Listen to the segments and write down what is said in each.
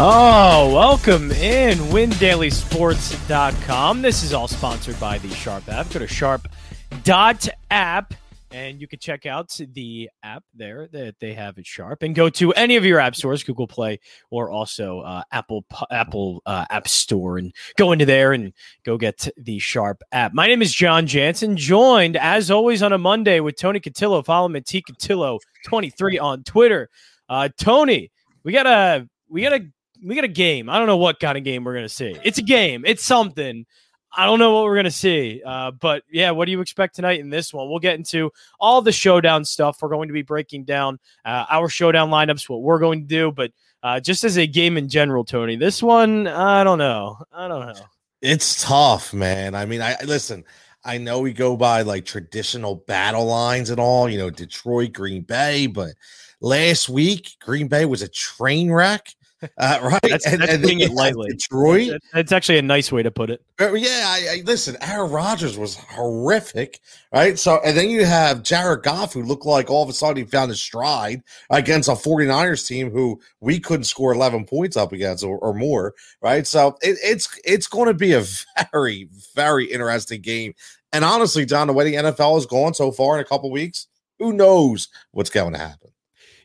Oh, welcome in windailysports.com. This is all sponsored by the Sharp app. Go to sharp.app and you can check out the app there that they have at Sharp and go to any of your app stores, Google Play or also uh, Apple Apple uh, App Store and go into there and go get the Sharp app. My name is Jon Jansen, joined as always on a Monday with Tony Cutillo. Follow him at T Cutillo 23 on Twitter. Uh, Tony, we got a we got a we got a game. I don't know what kind of game we're gonna see. It's a game. It's something. I don't know what we're gonna see. Uh, but yeah, what do you expect tonight in this one? We'll get into all the showdown stuff. We're going to be breaking down uh, our showdown lineups, what we're going to do, but uh, just as a game in general, Tony, this one, I don't know. I don't know. It's tough, man. I mean, I listen. I know we go by like traditional battle lines and all, you know, Detroit, Green Bay, but last week Green Bay was a train wreck. Uh, right, that's, and, that's and putting it lightly. Detroit. That's actually a nice way to put it. Uh, yeah, I, I, listen. Aaron Rodgers was horrific, right? So, and then you have Jared Goff, who looked like all of a sudden he found his stride against a 49ers team who we couldn't score 11 points up against or, or more, right? So, it, it's it's going to be a very very interesting game. And honestly, Jon, the way the NFL has gone so far in a couple weeks, who knows what's going to happen?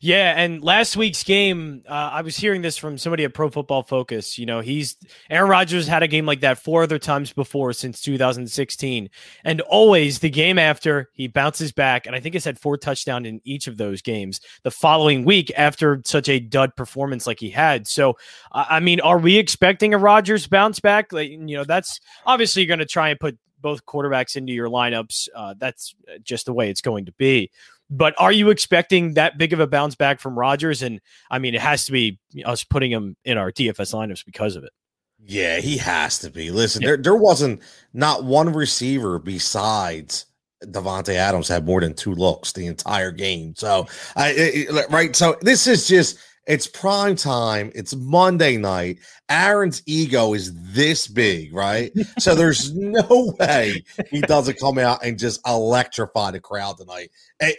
Yeah, and last week's game, uh, I was hearing this from somebody at Pro Football Focus. You know, he's Aaron Rodgers had a game like that four other times before since 2016, and always the game after he bounces back, and I think he's had four touchdowns in each of those games the following week after such a dud performance like he had. So, I mean, are we expecting a Rodgers bounce back? Like, you know, that's obviously you're going to try and put both quarterbacks into your lineups. Uh, that's just the way it's going to be. But are you expecting that big of a bounce back from Rodgers? And I mean, it has to be us putting him in our DFS lineups because of it. Yeah, he has to be. Listen, yeah. there there wasn't not one receiver besides Davante Adams had more than two looks the entire game. So I it, right. So this is just it's prime time. It's Monday night. Aaron's ego is this big, right? so there's no way he doesn't come out and just electrify the crowd tonight.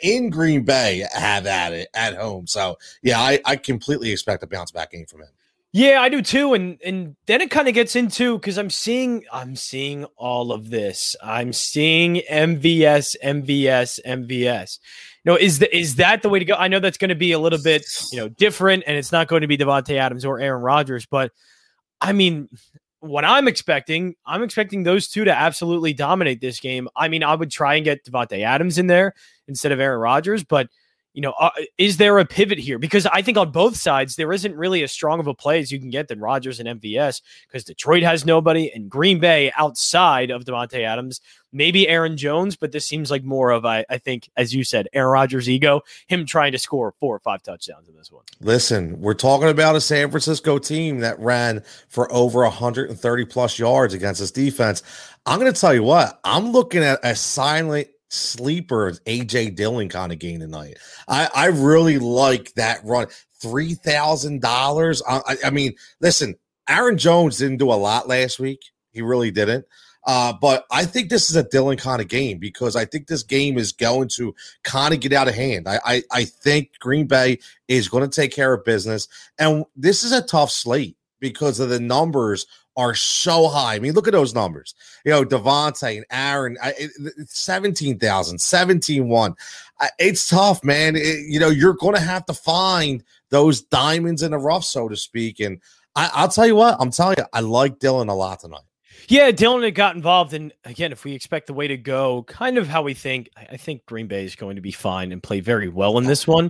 In Green Bay, have at it at home. So yeah, I, I completely expect a bounce back game from him. Yeah, I do too. And and then it kind of gets into because I'm seeing I'm seeing all of this. I'm seeing MVS, MVS, MVS You know, is the, is that the way to go? I know that's going to be a little bit, you know, different, and it's not going to be Davante Adams or Aaron Rodgers, but I mean, what I'm expecting, I'm expecting those two to absolutely dominate this game. I mean, I would try and get Davante Adams in there instead of Aaron Rodgers, but you know, uh, is there a pivot here? Because I think on both sides, there isn't really as strong of a play as you can get than Rodgers and MVS because Detroit has nobody and Green Bay outside of Davante Adams, maybe Aaron Jones, but this seems like more of, I, I think, as you said, Aaron Rodgers' ego, him trying to score four or five touchdowns in this one. Listen, we're talking about a San Francisco team that ran for over 130 plus yards against this defense. I'm going to tell you what, I'm looking at a silent sleeper AJ Dillon kind of game tonight. I, I really like that run. Three thousand dollars. I, I mean, listen, Aaron Jones didn't do a lot last week. He really didn't. Uh, but I think this is a Dillon kind of game because I think this game is going to kind of get out of hand. I, I, I think Green Bay is going to take care of business. And this is a tough slate because of the numbers are so high. I mean, look at those numbers. You know, Davante and Aaron, 17,000, 17 1. It's tough, man. It, you know, you're going to have to find those diamonds in the rough, so to speak. And I, I'll tell you what, I'm telling you, I like Dillon a lot tonight. Yeah, Dillon had got involved, and again, if we expect the way to go, kind of how we think, I think Green Bay is going to be fine and play very well in this one.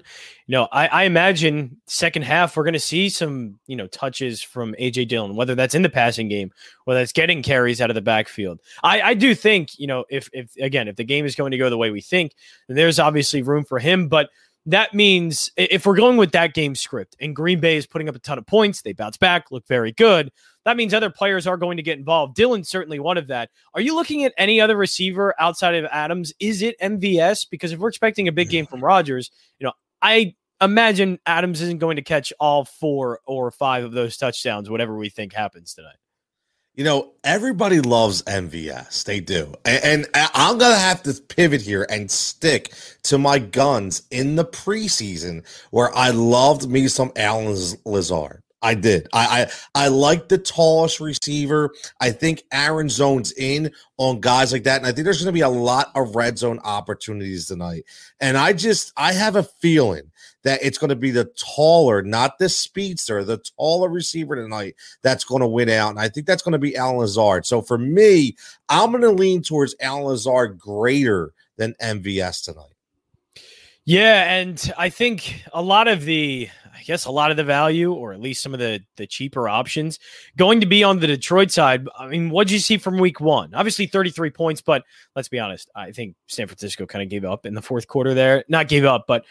You know, I, I imagine second half we're going to see some, you know, touches from AJ Dillon, whether that's in the passing game, whether that's getting carries out of the backfield. I, I do think, you know, if if again, if the game is going to go the way we think, then there's obviously room for him, but that means if we're going with that game script and Green Bay is putting up a ton of points, they bounce back, look very good. That means other players are going to get involved. Dillon's certainly one of that. Are you looking at any other receiver outside of Adams? Is it MVS? Because if we're expecting a big game from Rodgers, you know, I imagine Adams isn't going to catch all four or five of those touchdowns, whatever we think happens tonight. You know, everybody loves MVS. They do. And, and, I'm going to have to pivot here and stick to my guns in the preseason where I loved me some Allen Lazard. I did. I, I I like the tallest receiver. I think Aaron zones in on guys like that, and I think there's going to be a lot of red zone opportunities tonight. And I just I have a feeling that it's going to be the taller, not the speedster, the taller receiver tonight that's going to win out. And I think that's going to be Allen Lazard. So for me, I'm going to lean towards Allen Lazard greater than MVS tonight. Yeah, and I think a lot of the I guess a lot of the value, or at least some of the the cheaper options, going to be on the Detroit side. I mean, what did you see from Week One? Obviously, thirty three points, but let's be honest. I think San Francisco kind of gave up in the fourth quarter. There, not gave up, but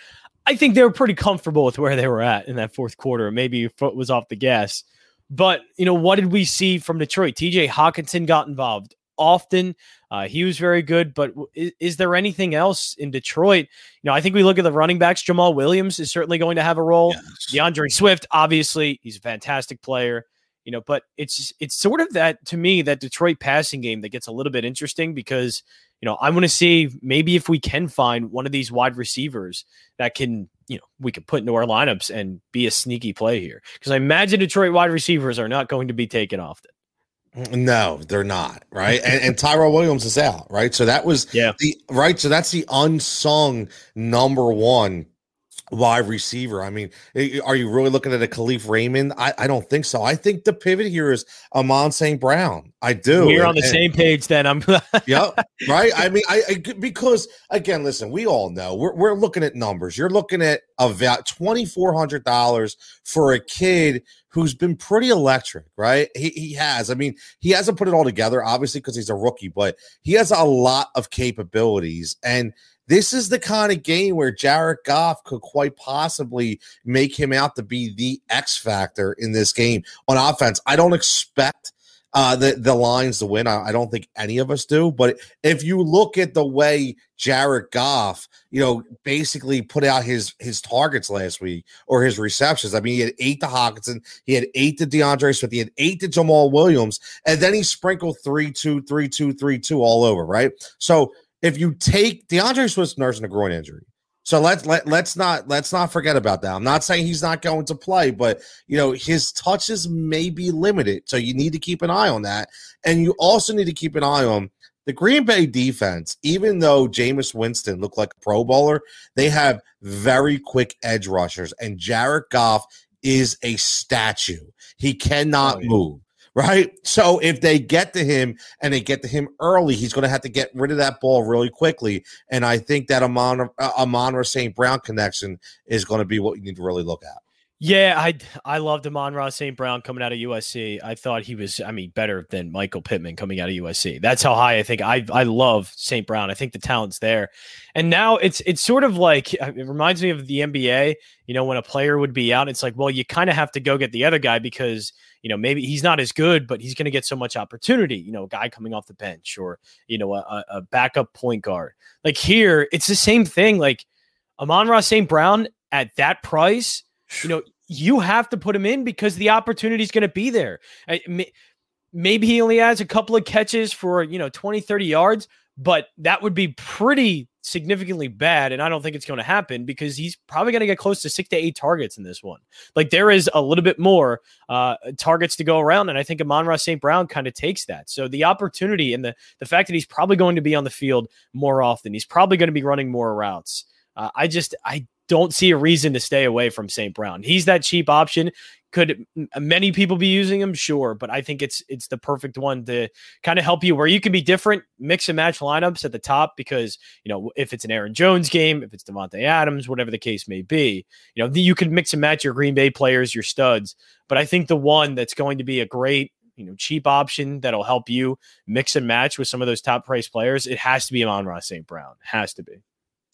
I think they were pretty comfortable with where they were at in that fourth quarter. Maybe your foot was off the gas, but you know what did we see from Detroit? T.J. Hockenson got involved often. Uh, he was very good, but is, is, there anything else in Detroit? You know, I think we look at the running backs. Jamaal Williams is certainly going to have a role. Yes. DeAndre Swift, obviously, he's a fantastic player. You know, but it's it's sort of that to me that Detroit passing game that gets a little bit interesting because you know I want to see maybe if we can find one of these wide receivers that can you know we could put into our lineups and be a sneaky play here because I imagine Detroit wide receivers are not going to be taken often. No, they're not right, and, and Tyrell Williams is out, right? So that was yeah, the right. So that's the unsung number one wide receiver. I mean, are you really looking at a Kalif Raymond? I, I don't think so. I think the pivot here is Amon St. Brown. I do. We're on the and, same page then. I'm Yep. Right. I mean, I, I, because again, listen, we all know we're, we're looking at numbers. You're looking at about twenty four hundred dollars for a kid who's been pretty electric, right? He, he has. I mean, he hasn't put it all together, obviously, because he's a rookie, but he has a lot of capabilities. And this is the kind of game where Jared Goff could quite possibly make him out to be the X factor in this game on offense. I don't expect uh, the the lines to win. I, I, don't think any of us do. But if you look at the way Jared Goff, you know, basically put out his his targets last week or his receptions. I mean, he had eight to Hockenson, he had eight to DeAndre Swift, he had eight to Jamaal Williams, and then he sprinkled three, two, three, two, three, two all over. Right. So if you take DeAndre Swift's nursing a groin injury. So let's let let's not let's not forget about that. I'm not saying he's not going to play, but you know his touches may be limited, so you need to keep an eye on that. And you also need to keep an eye on the Green Bay defense. Even though Jameis Winston looked like a Pro Bowler, they have very quick edge rushers, and Jared Goff is a statue. He cannot oh, yeah. move right? So if they get to him and they get to him early, he's going to have to get rid of that ball really quickly. And I think that Amon, uh, Amon or St. Brown connection is going to be what you need to really look at. Yeah, I I loved Amon-Ra St. Brown coming out of USC. I thought he was, I mean, better than Michael Pittman coming out of USC. That's how high I think I I love St. Brown. I think the talent's there. And now it's it's sort of like uh, it reminds me of the NBA, you know, when a player would be out, it's like, well, you kind of have to go get the other guy because, you know, maybe he's not as good, but he's going to get so much opportunity, you know, a guy coming off the bench or, you know, a, a backup point guard. Like here, it's the same thing. Like Amon-Ra St. Brown at that price, you know, you have to put him in because the opportunity is going to be there. Maybe he only has a couple of catches for, you know, 20, 30 yards, but that would be pretty significantly bad. And I don't think it's going to happen because he's probably going to get close to six to eight targets in this one. Like there is a little bit more uh, targets to go around. And I think Amon-Ra St. Brown kind of takes that. So the opportunity and the, the fact that he's probably going to be on the field more often, he's probably going to be running more routes. Uh, I just, I don't see a reason to stay away from St. Brown. He's that cheap option. Could many people be using them? Sure, but I think it's it's the perfect one to kind of help you where you can be different, mix and match lineups at the top because you know if it's an Aaron Jones game, if it's Davante Adams, whatever the case may be, you know you can mix and match your Green Bay players, your studs. But I think the one that's going to be a great you know cheap option that'll help you mix and match with some of those top price players, it has to be Amon-Ra St. Brown. Has to be.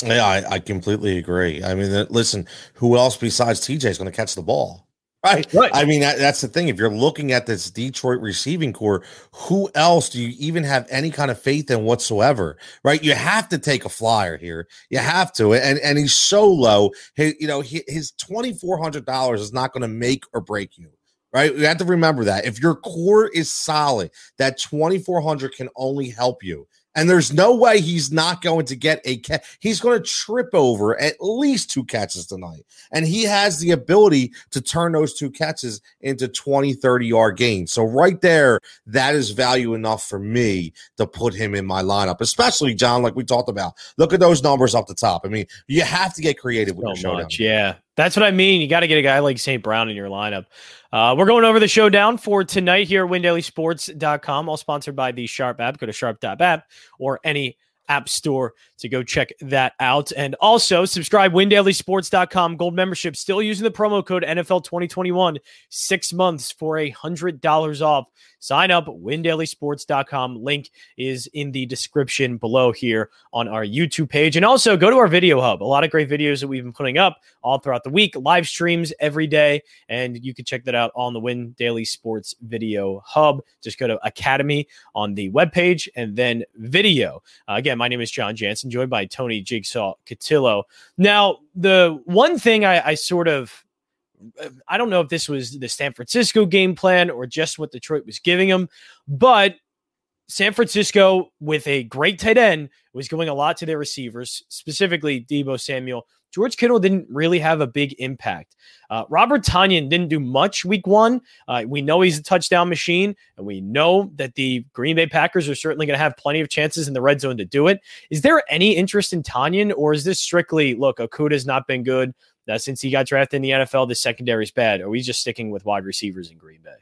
Yeah, I, I completely agree. I mean, listen, who else besides TJ is going to catch the ball? Right. right. I mean, that, that's the thing. If you're looking at this Detroit receiving corps, who else do you even have any kind of faith in whatsoever? Right. You have to take a flyer here. You have to. And and he's so low. He, you know, he, his $2,400 is not going to make or break you. Right. You have to remember that. If your core is solid, that 2,400 can only help you And there's no way he's not going to get a catch. He's going to trip over at least two catches tonight. And he has the ability to turn those two catches into 20, 30 yard gains. So, right there, that is value enough for me to put him in my lineup, especially, Jon, like we talked about. Look at those numbers up the top. I mean, you have to get creative with so your much, showdown. Yeah. That's what I mean. You got to get a guy like St. Brown in your lineup. Uh, we're going over the showdown for tonight here at WinDailySports.com, all sponsored by the Sharp app. Go to sharp.app or any app store to go check that out. And also subscribe windailysports.com gold membership still using the promo code NFL 2021 6 months for a $100 off. Sign up windailysports.com link is in the description below here on our YouTube page and also go to our video hub. A lot of great videos that we've been putting up all throughout the week, live streams every day and you can check that out on the Win Daily Sports video hub. Just go to Academy on the webpage and then video. Uh, again, my name is Jon Jansen, joined by Tony Jigsaw Cutillo. Now, the one thing I, I sort of I don't know if this was the San Francisco game plan or just what Detroit was giving them, but San Francisco, with a great tight end, was going a lot to their receivers, specifically Deebo Samuel George Kittle didn't really have a big impact. Uh, Robert Tonyan didn't do much week one. Uh, we know he's a touchdown machine, and we know that the Green Bay Packers are certainly going to have plenty of chances in the red zone to do it. Is there any interest in Tonyan, or is this strictly look, Okudah's not been good? Uh, since he got drafted in the NFL, the secondary is bad. Are we just sticking with wide receivers in Green Bay?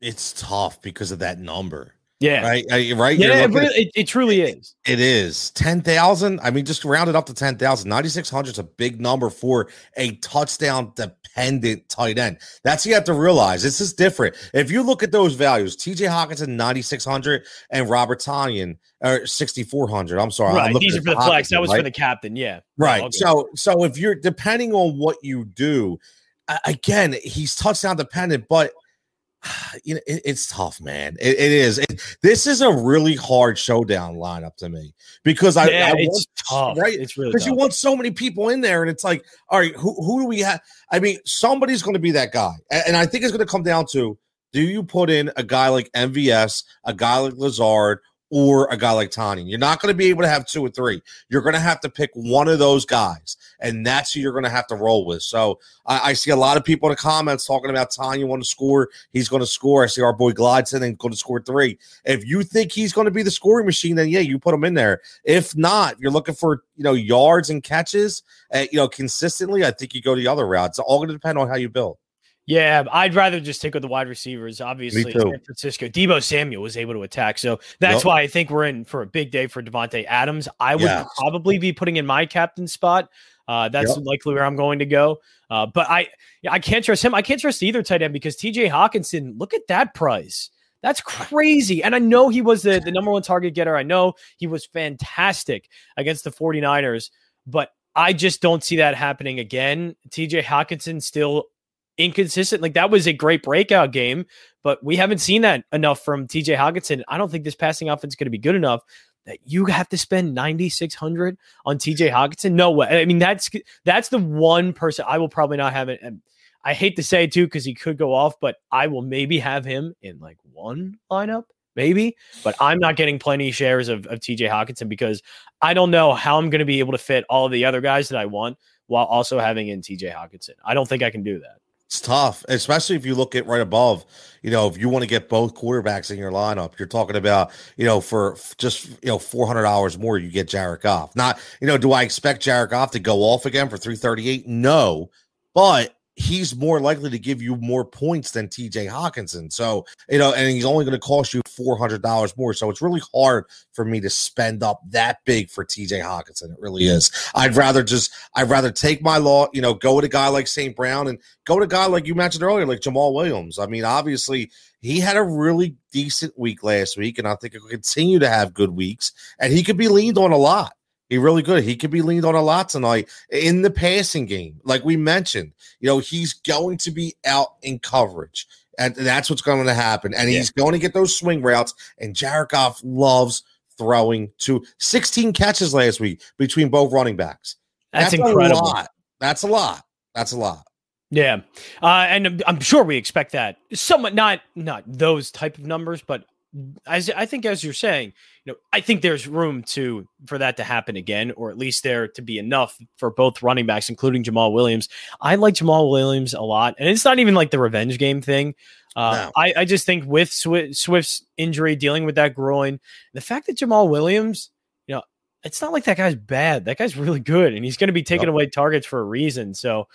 It's tough because of that number. Yeah. Right. right. Yeah, it, really, it, it, truly is. It is 10,000. I mean, just round it up to 10,000. 9,600 is a big number for a touchdown dependent tight end. That's you have to realize. This is different. If you look at those values, TJ Hockenson, 9,600, and Robert Tonyan, or 6,400. I'm sorry. Right. These are for the flex. That was right? for the captain. Yeah. Right. Okay. So, so if you're depending on what you do, again, he's touchdown dependent, but you know, it, it's tough, man. it, it is. It, this is a really hard showdown lineup to me because I, yeah, I it's want, tough. right? It's really because you want so many people in there, and it's like, all right, who who do we have? I mean, somebody's going to be that guy, and, and I think it's going to come down to: do you put in a guy like MVS, a guy like Lazard, or a guy like Tani. You're not going to be able to have two or three. You're going to have to pick one of those guys, and that's who you're going to have to roll with. So I, I see a lot of people in the comments talking about Tonyan want to score. He's going to score. I see our boy Glideson and going to score three. If you think he's going to be the scoring machine, then yeah, you put him in there. If not, you're looking for you know yards and catches, uh, you know consistently, I think you go the other route. It's all going to depend on how you build. Yeah, I'd rather just stick with the wide receivers. Obviously, San Francisco, Deebo Samuel was able to attack, so that's yep. why I think we're in for a big day for Davante Adams. I would yes. probably be putting in my captain spot. Uh, that's yep. likely where I'm going to go. Uh, but I, I can't trust him. I can't trust either tight end because T.J. Hockenson, Look at that price. That's crazy. And I know he was the, the number one target getter. I know he was fantastic against the 49ers, but I just don't see that happening again. TJ Hockenson still inconsistent. Like that was a great breakout game, but we haven't seen that enough from TJ Hockenson. I don't think this passing offense is going to be good enough that you have to spend 9600 on TJ Hockenson. No way. I mean that's that's the one person I will probably not have it and I hate to say it too cuz he could go off, but I will maybe have him in like one lineup maybe, but I'm not getting plenty shares of, of TJ Hockenson because I don't know how I'm going to be able to fit all of the other guys that I want while also having in TJ Hockenson. I don't think I can do that. It's tough, especially if you look at right above. You know, if you want to get both quarterbacks in your lineup, you're talking about, you know, for just you know four hundred dollars more, you get Jared Goff. Not, you know, do I expect Jared Goff to go off again for three thirty eight? No, but he's more likely to give you more points than TJ Hockenson. So, you know, and he's only going to cost you $400 more. So it's really hard for me to spend up that big for TJ Hockenson. It really is. I'd rather just, I'd rather take my law, you know, go with a guy like St. Brown and go to a guy like you mentioned earlier, like Jamaal Williams. I mean, obviously, he had a really decent week last week, and I think he'll continue to have good weeks, and he could be leaned on a lot. He really good. He could be leaned on a lot tonight in the passing game. Like we mentioned, you know, he's going to be out in coverage. And that's what's going to happen. And he's going to get those swing routes. And Jared Goff loves throwing to 16 catches last week between both running backs. That's, that's incredible. A lot. That's a lot. That's a lot. Yeah. Uh, and I'm sure we expect that. Somewhat not not those type of numbers, but as I think as you're saying, you know, I think there's room to for that to happen again, or at least there to be enough for both running backs, including Jamaal Williams. I like Jamaal Williams a lot, and it's not even like the revenge game thing. Uh, no. I, I just think with Swift's injury, dealing with that groin, the fact that Jamaal Williams, you know, it's not like that guy's bad. That guy's really good, and he's going to be taking away targets for a reason. So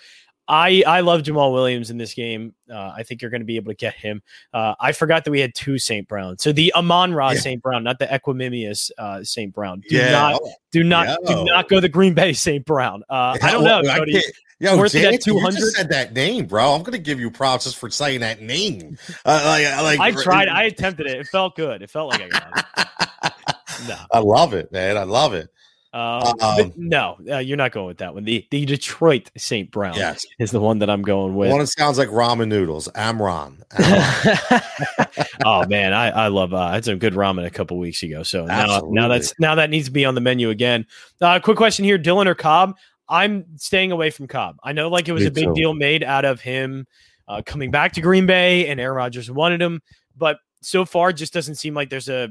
I I love Jamaal Williams in this game. Uh, I think you're going to be able to get him. Uh, I forgot that we had two St. Brown. So the Amon Ra yeah. St. Brown, not the Equanimeous uh, St. Brown. Do yeah. not do not do not go the Green Bay St. Brown. Uh, I don't know. Cody. Yo, worth that 200 you said that name, bro. I'm gonna give you props just for saying that name. Uh, like, like, I tried. I attempted it. It felt good. It felt like I got it. no. I love it, man. I love it. Um, um, no, uh, you're not going with that one. The the Detroit St. Brown yes. is the one that I'm going with. One that sounds like ramen noodles. Amron. Amron. oh man, I, I love uh, I had some good ramen a couple weeks ago. So now, now that's now that needs to be on the menu again. Uh, quick question here, Dillon or Cobb? I'm staying away from Cobb. I know like it was Me a big too. deal made out of him uh, coming back to Green Bay and Aaron Rodgers wanted him, but so far it just doesn't seem like there's a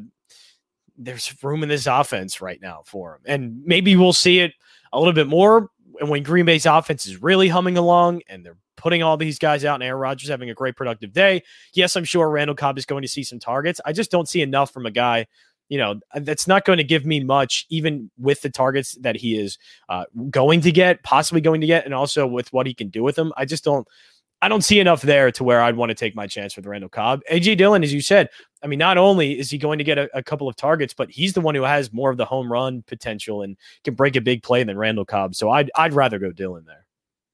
there's room in this offense right now for him. And maybe we'll see it a little bit more and when Green Bay's offense is really humming along and they're putting all these guys out and Aaron Rodgers having a great productive day. Yes, I'm sure Randall Cobb is going to see some targets. I just don't see enough from a guy, you know, that's not going to give me much, even with the targets that he is uh, going to get, possibly going to get, and also with what he can do with them. I just don't I don't see enough there to where I'd want to take my chance with Randall Cobb. AJ Dillon, as you said, I mean, not only is he going to get a, a, couple of targets, but he's the one who has more of the home run potential and can break a big play than Randall Cobb. So I'd I'd rather go Dillon there.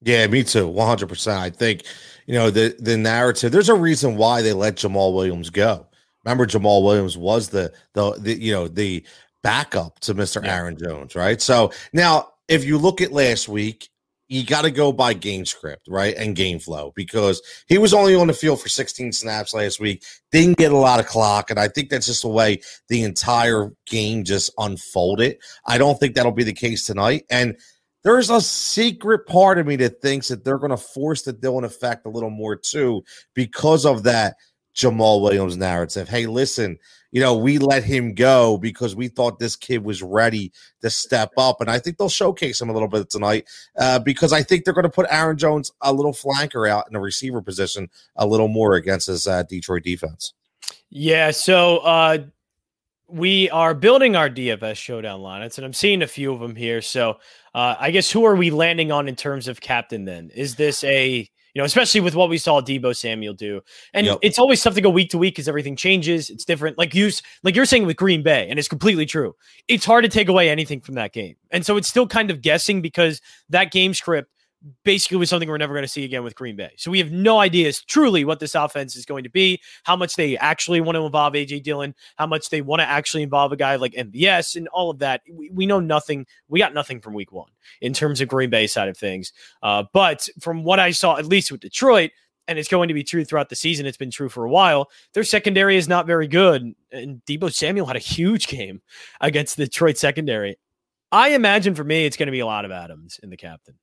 Yeah, me too. One hundred percent. I think you know the the narrative. There's a reason why they let Jamaal Williams go. Remember, Jamaal Williams was the the, the you know the backup to Mister yeah. Aaron Jones, right? So now, if you look at last week, you got to go by game script, right? And game flow because he was only on the field for 16 snaps last week, didn't get a lot of clock. And I think that's just the way the entire game just unfolded. I don't think that'll be the case tonight. And there's a secret part of me that thinks that they're going to force the Dillon effect a little more too because of that Jamaal Williams narrative. Hey, listen, you know, we let him go because we thought this kid was ready to step up. And I think they'll showcase him a little bit tonight uh, because I think they're going to put Aaron Jones a little flanker out in the receiver position a little more against his uh, Detroit defense. Yeah. So, uh, we are building our DFS showdown lineups, and I'm seeing a few of them here. So, uh, I guess who are we landing on in terms of captain? Then is this a you know, especially with what we saw Deebo Samuel do. And yep. it's always tough to go week to week because everything changes. It's different. Like you, like you're saying with Green Bay, and it's completely true. It's hard to take away anything from that game, and so it's still kind of guessing because that game script basically was something we're never going to see again with Green Bay. So we have no idea truly what this offense is going to be, how much they actually want to involve AJ Dillon, how much they want to actually involve a guy like MVS and all of that. We, we know nothing. We got nothing from week one in terms of Green Bay side of things. Uh, but from what I saw, at least with Detroit, and it's going to be true throughout the season. It's been true for a while. Their secondary is not very good. And Deebo Samuel had a huge game against the Detroit secondary. I imagine for me, it's going to be a lot of Adams in the captain.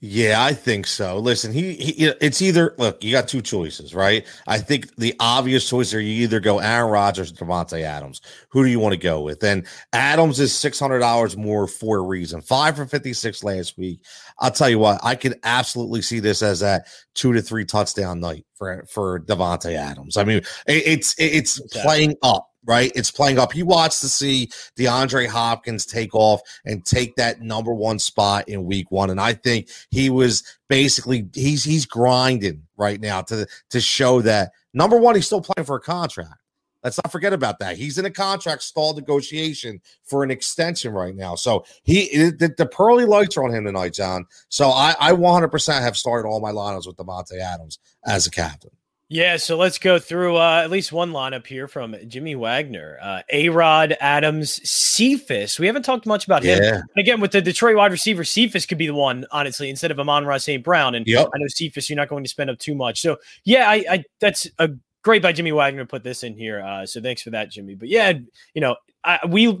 Yeah, I think so. Listen, he, he it's either look, you got two choices, right? I think the obvious choice are you either go Aaron Rodgers or Davante Adams. Who do you want to go with? And Adams is six hundred dollars more for a reason. Five for fifty six last week. I'll tell you what, I could absolutely see this as a two to three touchdown night for for Davante Adams. I mean, it, it's it's playing up right? It's playing up. He wants to see DeAndre Hopkins take off and take that number one spot in week one. And I think he was basically he's he's grinding right now to to show that number one, he's still playing for a contract. Let's not forget about that. He's in a contract stall negotiation for an extension right now. So he the, the pearly lights are on him tonight, Jon. So I, I 100% have started all my lineups with Davante Adams as a captain. Yeah, so let's go through uh, at least one lineup here from Jimmy Wagner, uh, A Rod, Adams, Cephus. We haven't talked much about him. And again, with the Detroit wide receiver, Cephus could be the one, honestly, instead of Amon-Ra St. Brown. And yep. I know Cephus, you're not going to spend up too much. So, yeah, I, I that's a great by Jimmy Wagner to put this in here. Uh, so thanks for that, Jimmy. But yeah, you know, I, we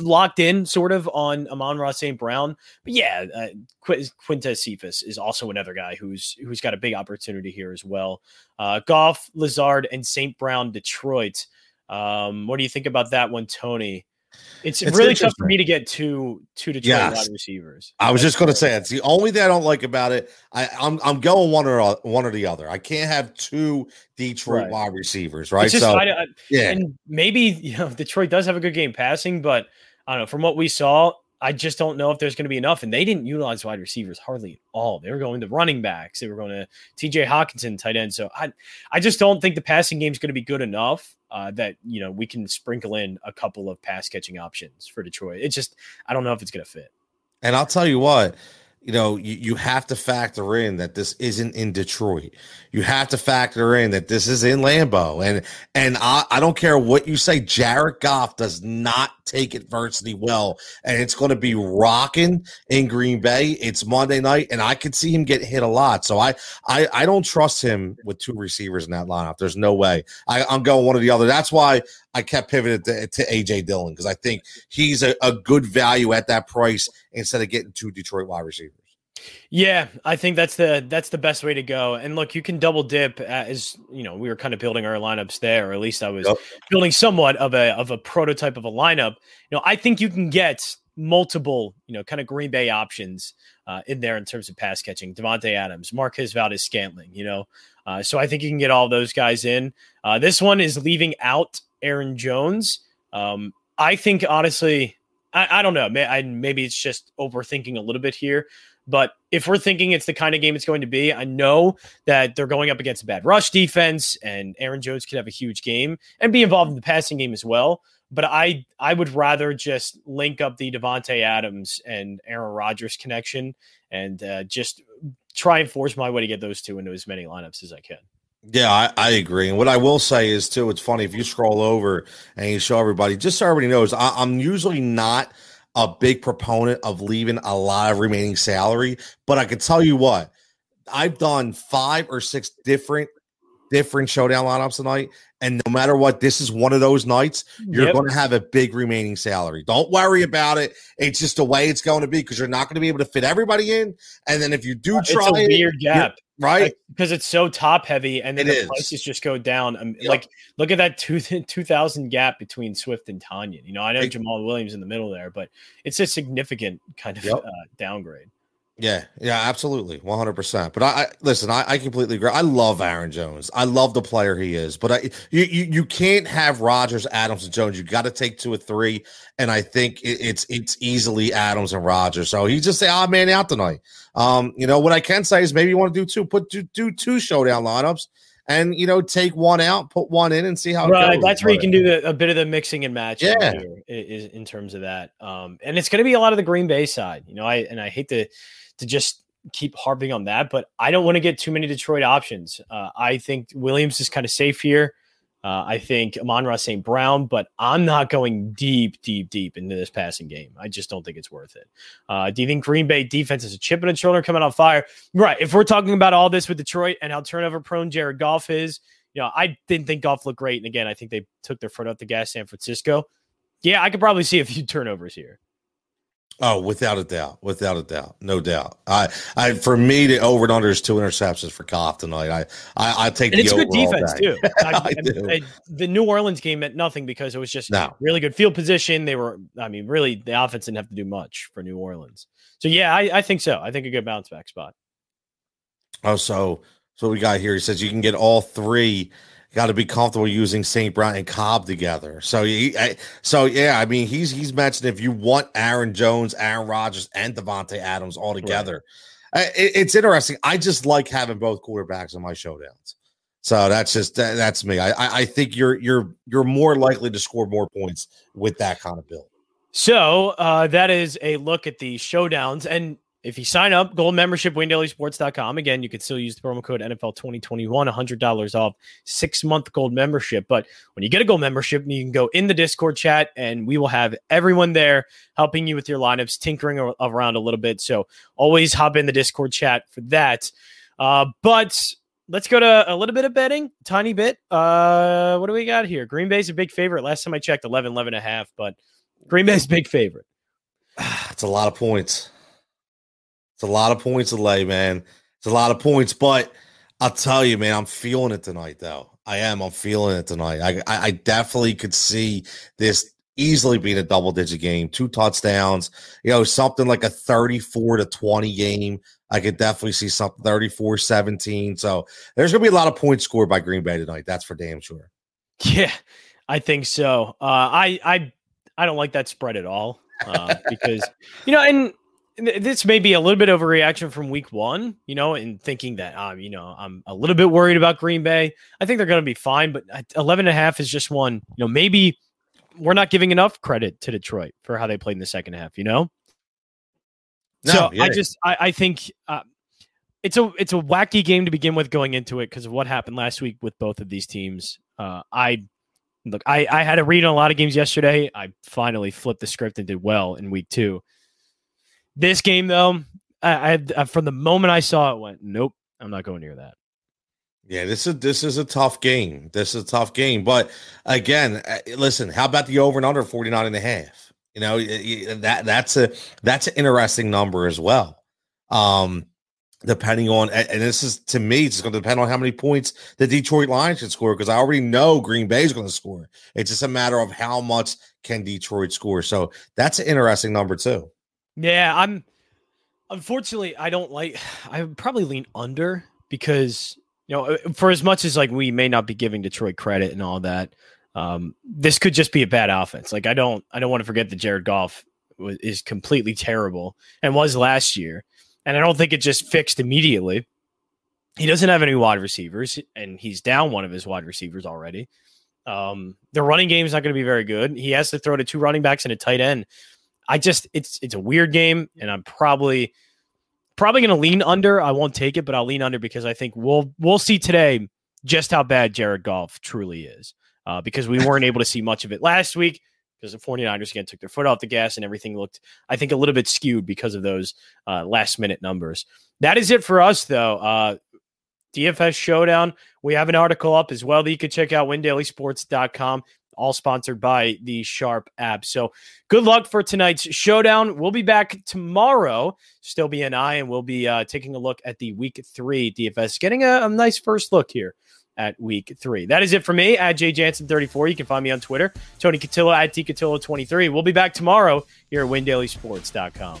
locked in sort of on Amon-Ra St. Brown, but yeah, uh, Qu- Quintez Cephus is also another guy who's who's got a big opportunity here as well. Uh, Goff, Lazard, and St. Brown, Detroit. Um, what do you think about that one, Tony? It's, It's really tough for me to get two two Detroit Yes. wide receivers. I was That's just going to say it's the only thing I don't like about it. I, I'm I'm going one or one or the other. I can't have two Detroit Right. wide receivers, right? Just, so I, I, yeah, and maybe you know Detroit does have a good game passing, but I don't know. From what we saw, I just don't know if there's going to be enough. And they didn't utilize wide receivers hardly at all. They were going to running backs. They were going to T.J. Hockenson, tight end. So I, I just don't think the passing game is going to be good enough uh, that you know we can sprinkle in a couple of pass catching options for Detroit. It's just I don't know if it's going to fit. and I'll tell you what, you know, you, you have to factor in that this isn't in Detroit. You have to factor in that this is in Lambeau, and and I, I don't care what you say. Jared Goff does not take adversity well, and it's going to be rocking in Green Bay. It's Monday night, and I could see him get hit a lot. So I I I don't trust him with two receivers in that lineup. There's no way. I, I'm going one or the other. That's why I kept pivoted to, to AJ Dillon because I think he's a, a good value at that price instead of getting two Detroit wide receivers. Yeah, I think that's the that's the best way to go. And look, you can double dip as you know we were kind of building our lineups there, or at least I was Yep. building somewhat of a of a prototype of a lineup. You know, I think you can get multiple you know kind of Green Bay options uh, in there in terms of pass catching. Davante Adams, Marquez Valdes-Scantling. You know, uh, so I think you can get all those guys in. Uh, this one is leaving out Aaron Jones. Um, I think honestly, I, I don't know. May, I, maybe it's just overthinking a little bit here. But if we're thinking it's the kind of game it's going to be, I know that they're going up against a bad rush defense, and Aaron Jones could have a huge game and be involved in the passing game as well. But I I would rather just link up the Davante Adams and Aaron Rodgers connection and uh, just try and force my way to get those two into as many lineups as I can. Yeah, I, I agree. And what I will say is too, it's funny if you scroll over and you show everybody, just so everybody knows, I, I'm usually not a big proponent of leaving a lot of remaining salary, but I can tell you what, I've done five or six different different showdown lineups tonight. And no matter what, this is one of those nights you're Yep. going to have a big remaining salary. Don't worry about it. It's just the way it's going to be because you're not going to be able to fit everybody in. And then if you do it's try a it, weird gap. right? because it's so top heavy and then It the is. prices just go down. Um, Yep. Like, look at that two, 2000 gap between Swift and Tonyan. You know, I know Ex- Jamaal Williams in the middle there, but it's a significant kind of Yep. uh, downgrade. Yeah, yeah, absolutely, one hundred percent. But I, I listen. I, I completely agree. I love Aaron Jones. I love the player he is. But I, you, you, you can't have Rodgers, Adams, and Jones. You got to take two or three. And I think it, it's it's easily Adams and Rodgers. So he just say, "Ah, man, out tonight." Um, you know what I can say is maybe you want to do two, put do, do two showdown lineups, and you know take one out, put one in, and see how. it Right, that's where you can do the, a bit of the mixing and matching. Yeah. is in terms of that. Um, and it's going to be a lot of the Green Bay side. You know, I and I hate to to just keep harping on that, but I don't want to get too many Detroit options. Uh, I think Williams is kind of safe here. Uh, I think Amon-Ra St. Brown, but I'm not going deep, deep, deep into this passing game. I just don't think it's worth it. Uh, do you think Green Bay defense is a chip in its shoulder coming on fire? Right. If we're talking about all this with Detroit and how turnover prone Jared Goff is, you know, I didn't think Goff looked great. And again, I think they took their foot off the gas, San Francisco. Yeah, I could probably see a few turnovers here. Oh, without a doubt, without a doubt, no doubt. I, I, for me, the over and under is two interceptions for Goff tonight. I, I, I take And the it's good defense day. too. I, I do. I- the New Orleans game meant nothing because it was just No. really good field position. They were, I mean, really, the offense didn't have to do much for New Orleans. So yeah, I, I think so. I think a good bounce back spot. Oh, so so what we got here. He says you can get all three. Got to be comfortable using St. Brown and Cobb together. So he, I, so yeah. I mean, he's he's mentioned if you want Aaron Jones, Aaron Rodgers, and Davante Adams all together. I- it- it's interesting. I just like having both quarterbacks in my showdowns. So that's just that, that's me. I, I I think you're you're you're more likely to score more points with that kind of build. So uh, that is a look at the showdowns. And if you sign up, gold membership, WinDailySports.com. Again, you can still use the promo code NFL 2021, $100 off six month gold membership. But when you get a gold membership, you can go in the Discord chat and we will have everyone there helping you with your lineups, tinkering around a little bit. So always hop in the Discord chat for that. Uh, but let's go to a little bit of betting, tiny bit. Uh, what do we got here? Green Bay's a big favorite. Last time I checked, 11, 11 and a half, but Green Bay's big favorite. It's a lot of points. It's a lot of points to lay, man. It's a lot of points, but I'll tell you, man, I'm feeling it tonight, though. I am. I'm feeling it tonight. I, I, I definitely could see this easily being a double digit game, two touchdowns, you know, something like a 34 to 20 game. I could definitely see something 34 17. So there's going to be a lot of points scored by Green Bay tonight. That's for damn sure. Yeah, I think so. Uh, I, I, I don't like that spread at all uh, because, you know, and this may be a little bit overreaction from week one, you know, and thinking that, um, you know, I'm a little bit worried about Green Bay. I think they're going to be fine, but 11 and a half is just one, you know, maybe we're not giving enough credit to Detroit for how they played in the second half, you know? No, so yeah. I just, I, I think, uh, it's a it's a wacky game to begin with going into it because of what happened last week with both of these teams. Uh, I look, I I had a read on a lot of games yesterday. I finally flipped the script and did well in week two. This game, though, I, I from the moment I saw it, went nope. I'm not going near that. Yeah, this is this is a tough game. This is a tough game. But again, uh, listen, how about the over and under 49 and a half? You know, that that's a that's an interesting number as well. Um, depending on and this is to me, it's going to depend on how many points the Detroit Lions can score because I already know Green Bay is going to score. It's just a matter of how much can Detroit score. So that's an interesting number too. Yeah, I'm unfortunately I don't like I would probably lean under because you know uh, for as much as like we may not be giving Detroit credit and all that, um, this could just be a bad offense. Like I don't I don't want to forget that Jared Goff was, is completely terrible and was last year, and I don't think it just fixed immediately. He doesn't have any wide receivers, and he's down one of his wide receivers already. Um, the running game is not going to be very good. He has to throw to two running backs and a tight end. I just it's it's a weird game, and I'm probably probably going to lean under. I won't take it, but I'll lean under because I think we'll we'll see today just how bad Jared Goff truly is. Uh, because we weren't able to see much of it last week because the 49ers again took their foot off the gas and everything looked, I think, a little bit skewed because of those uh, last minute numbers. That is it for us, though. Uh, DFS Showdown. We have an article up as well that you can check out, windailysports.com all sponsored by the Sharp app. So good luck for tonight's showdown. We'll be back tomorrow, still be an eye, and we'll be uh, taking a look at the week three DFS, getting a, a nice first look here at week three. That is it for me at jjansen34. You can find me on Twitter, Tony Cutillo at tcutillo23. We'll be back tomorrow here at windailysports.com.